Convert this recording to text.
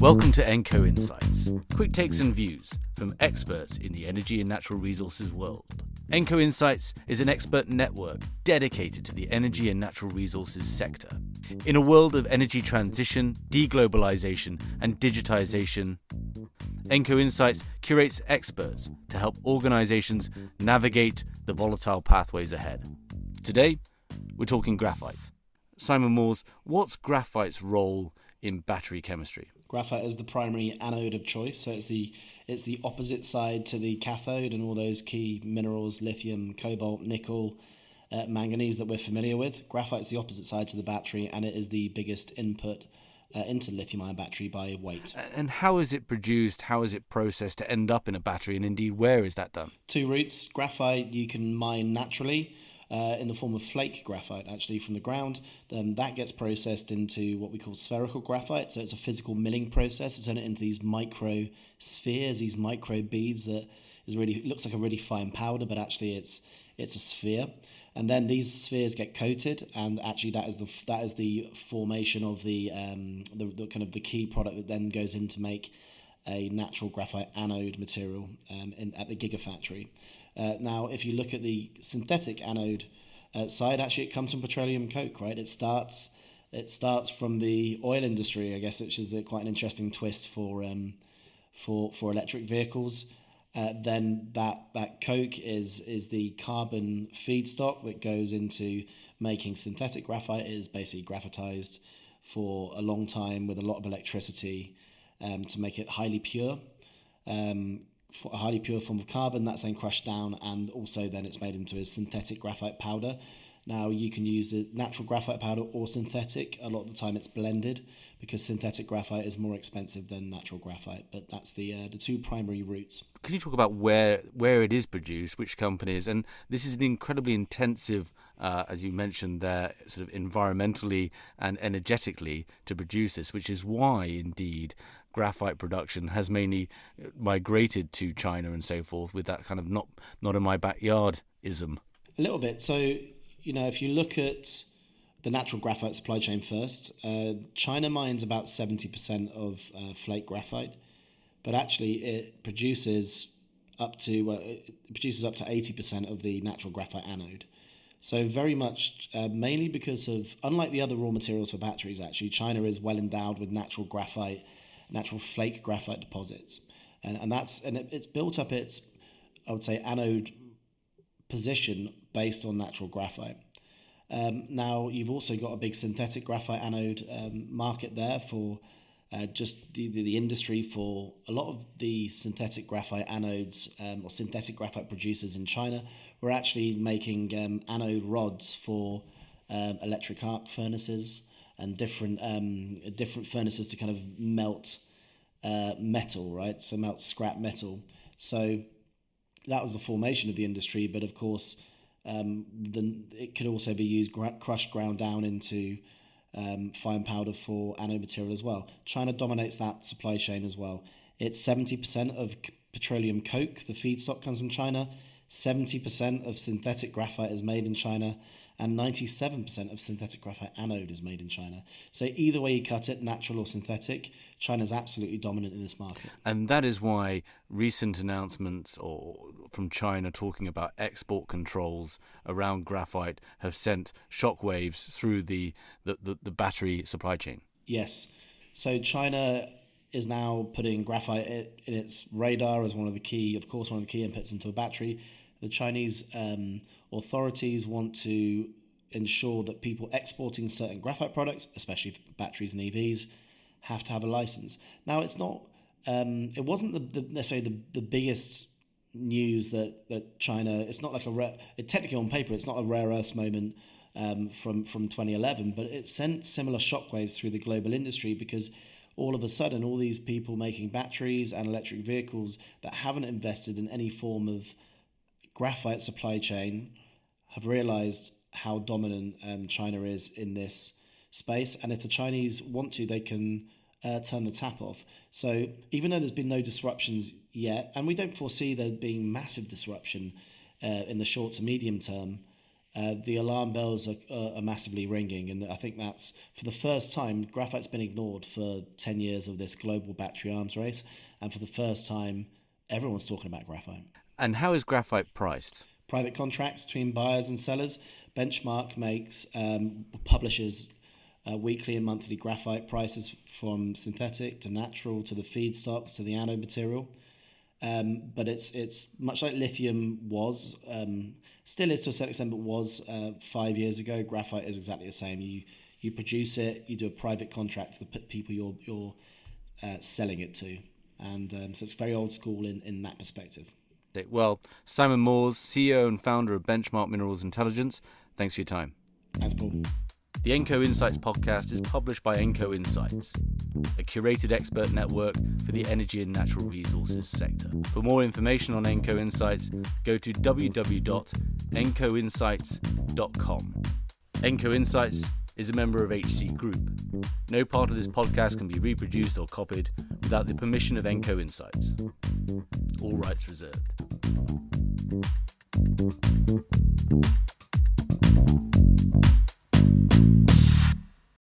Welcome to Enco Insights, quick takes and views from experts in the energy and natural resources world. Enco Insights is an expert network dedicated to the energy and natural resources sector. In a world of energy transition, deglobalization, and digitization, Enco Insights curates experts to help organizations navigate the volatile pathways ahead. Today, we're talking graphite. Simon Moores, what's graphite's role in battery chemistry? Graphite is the primary anode of choice, so it's the it's the opposite side to the cathode and all those key minerals, lithium, cobalt, nickel, uh, manganese that we're familiar with. Graphite is the opposite side to the battery, and it is the biggest input uh, into lithium-ion battery by weight. And how is it produced? How is it processed to end up in a battery? And indeed, where is that done? Two routes. Graphite you can mine naturally uh, in the form of flake graphite, actually from the ground. Then that gets processed into what we call spherical graphite. So it's a physical milling process to turn it into these micro spheres, these micro beads that is really looks like a really fine powder, but actually it's it's a sphere. And then these spheres get coated, and actually that is the that is the formation of the um, the, the kind of the key product that then goes in to make a natural graphite anode material um, in, at the gigafactory. Uh, now, if you look at the synthetic anode uh, side, actually, it comes from petroleum coke, right? It starts it starts from the oil industry, I guess, which is a, quite an interesting twist for um, for for electric vehicles. Uh, then that that coke is is the carbon feedstock that goes into making synthetic graphite. It is basically graphitized for a long time with a lot of electricity um, to make it highly pure. Um, a highly pure form of carbon that's then crushed down and also then it's made into a synthetic graphite powder. Now you can use a natural graphite powder or synthetic. A lot of the time it's blended because synthetic graphite is more expensive than natural graphite but that's the uh, the two primary routes can you talk about where where it is produced which companies? And this is an incredibly intensive uh, as you mentioned there sort of environmentally and energetically to produce this which is why indeed graphite production has mainly migrated to China and so forth with that kind of not not in my backyard ism. A little bit. So, you know, if you look at the natural graphite supply chain first, uh, China mines about 70% of uh, flake graphite, but actually it produces up to it produces up to 80% of the natural graphite anode. So very much, uh, mainly because of, unlike the other raw materials for batteries, actually, China is well endowed with natural graphite natural flake graphite deposits, and and that's and it, it's built up its I would say anode position based on natural graphite. Um, now you've also got a big synthetic graphite anode um, market there for uh, just the, the, the, industry for a lot of the synthetic graphite anodes um, or synthetic graphite producers in China were actually making um, anode rods for um, electric arc furnaces and different um, different furnaces to kind of melt uh, metal, right? So melt scrap metal. So that was the formation of the industry. But of course, um, the, it could also be used gra- crushed, ground down into um, fine powder for anode material as well. China dominates that supply chain as well. It's seventy percent of petroleum coke. The feedstock comes from China. Seventy percent of synthetic graphite is made in China and 97% of synthetic graphite anode is made in China. So either way you cut it, natural or synthetic, China's absolutely dominant in this market. And that is why recent announcements or from China talking about export controls around graphite have sent shockwaves through the, the, the, the battery supply chain. Yes. So China is now putting graphite in its radar as one of the key, of course, one of the key inputs into a battery. The Chinese um, authorities want to ensure that people exporting certain graphite products, especially batteries and EVs, have to have a license. Now, it's not. Um, it wasn't the, the necessarily the, the biggest news that, that China. It's not like a rare. Technically on paper, it's not a rare earth moment um, from from 2011, but it sent similar shockwaves through the global industry because all of a sudden, all these people making batteries and electric vehicles that haven't invested in any form of graphite supply chain have realized how dominant um, China is in this space. And if the Chinese want to, they can uh, turn the tap off. So even though there's been no disruptions yet, and we don't foresee there being massive disruption uh, in the short to medium term uh, the alarm bells are, uh, are massively ringing. And I think that's for the first time, graphite's been ignored for 10 years of this global battery arms race. And for the first time, everyone's talking about graphite. And how is graphite priced? Private contracts between buyers and sellers. Benchmark makes um, publishes uh, weekly and monthly graphite prices from synthetic to natural to the feedstocks to the anode material. Um, but it's it's much like lithium was, um, still is to a certain extent, but was uh, five years ago. Graphite is exactly the same. You you produce it, you do a private contract to the people you're you're uh, selling it to, and um, so it's very old school in in that perspective. Well, Simon Moores, CEO and founder of Benchmark Minerals Intelligence. Thanks for your time. Thanks, Paul. The Enco Insights podcast is published by Enco Insights, a curated expert network for the energy and natural resources sector. For more information on Enco Insights, go to www.encoinsights.com. Enco Insights is a member of HC Group. No part of this podcast can be reproduced or copied without the permission of Enco Insights. All rights reserved.